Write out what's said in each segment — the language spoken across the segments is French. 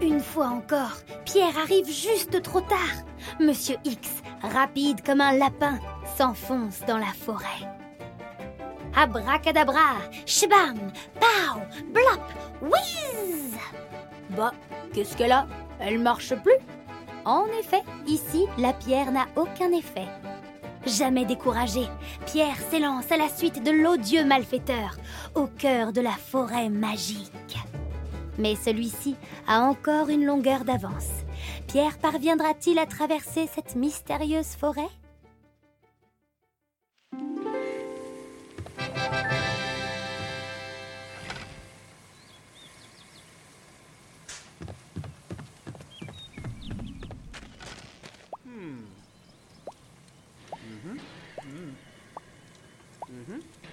Une fois encore, Pierre arrive juste trop tard. Monsieur X, rapide comme un lapin, s'enfonce dans la forêt. Abracadabra, shbam, pow, blop, whiz Bah, qu'est-ce qu'elle a? Elle marche plus? En effet, ici, la pierre n'a aucun effet. Jamais découragé, Pierre s'élance à la suite de l'odieux malfaiteur, au cœur de la forêt magique. Mais celui-ci a encore une longueur d'avance. Pierre parviendra-t-il à traverser cette mystérieuse forêt? Hmm. Mhm. Hmm. Mhm.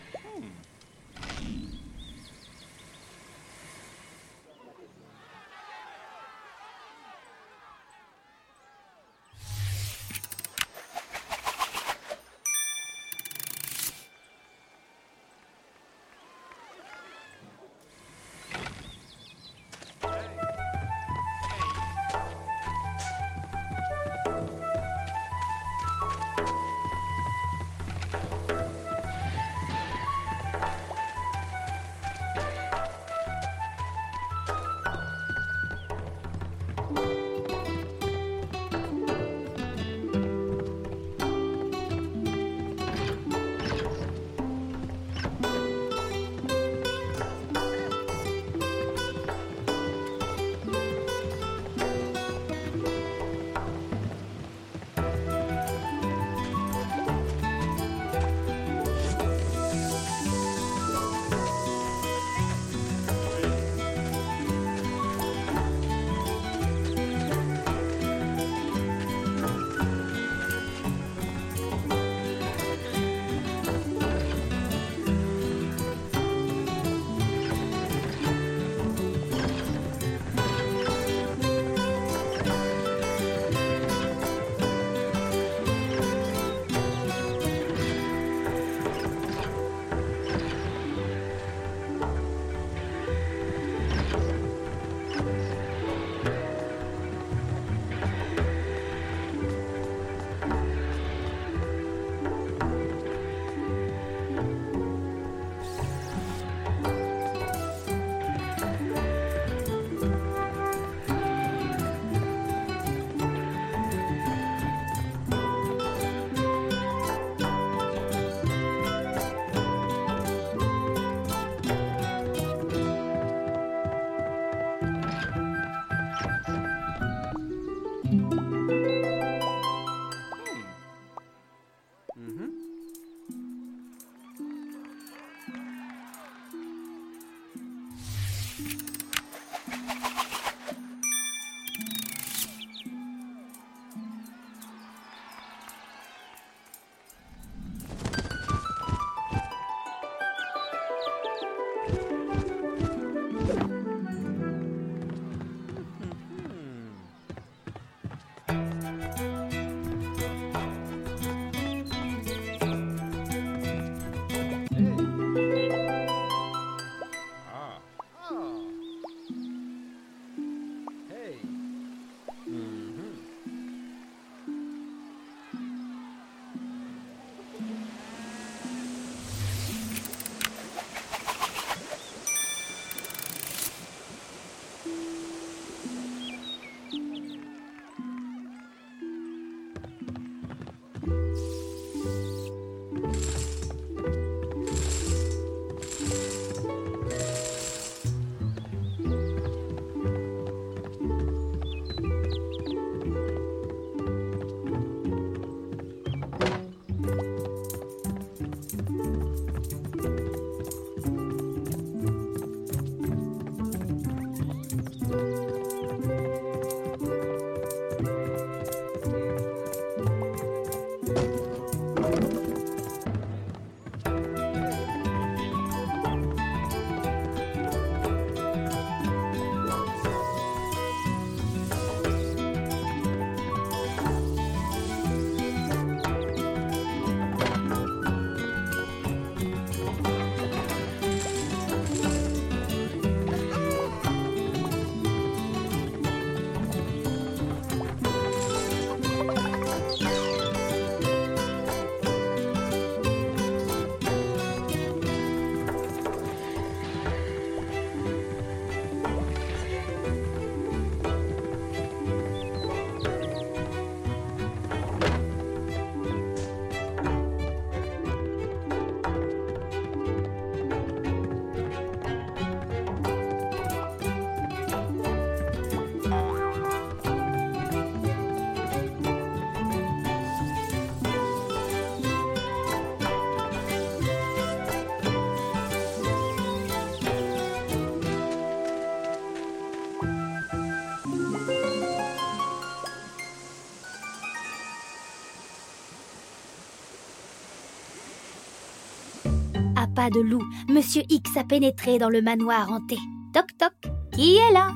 De loup, Monsieur X a pénétré dans le manoir hanté. Toc toc, qui est là?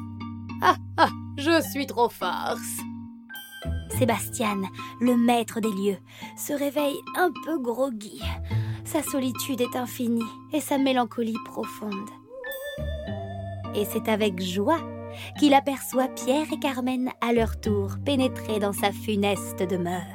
Ah ah, je suis trop farce. Sébastien, le maître des lieux, se réveille un peu groggy. Sa solitude est infinie et sa mélancolie profonde. Et c'est avec joie qu'il aperçoit Pierre et Carmen à leur tour pénétrer dans sa funeste demeure,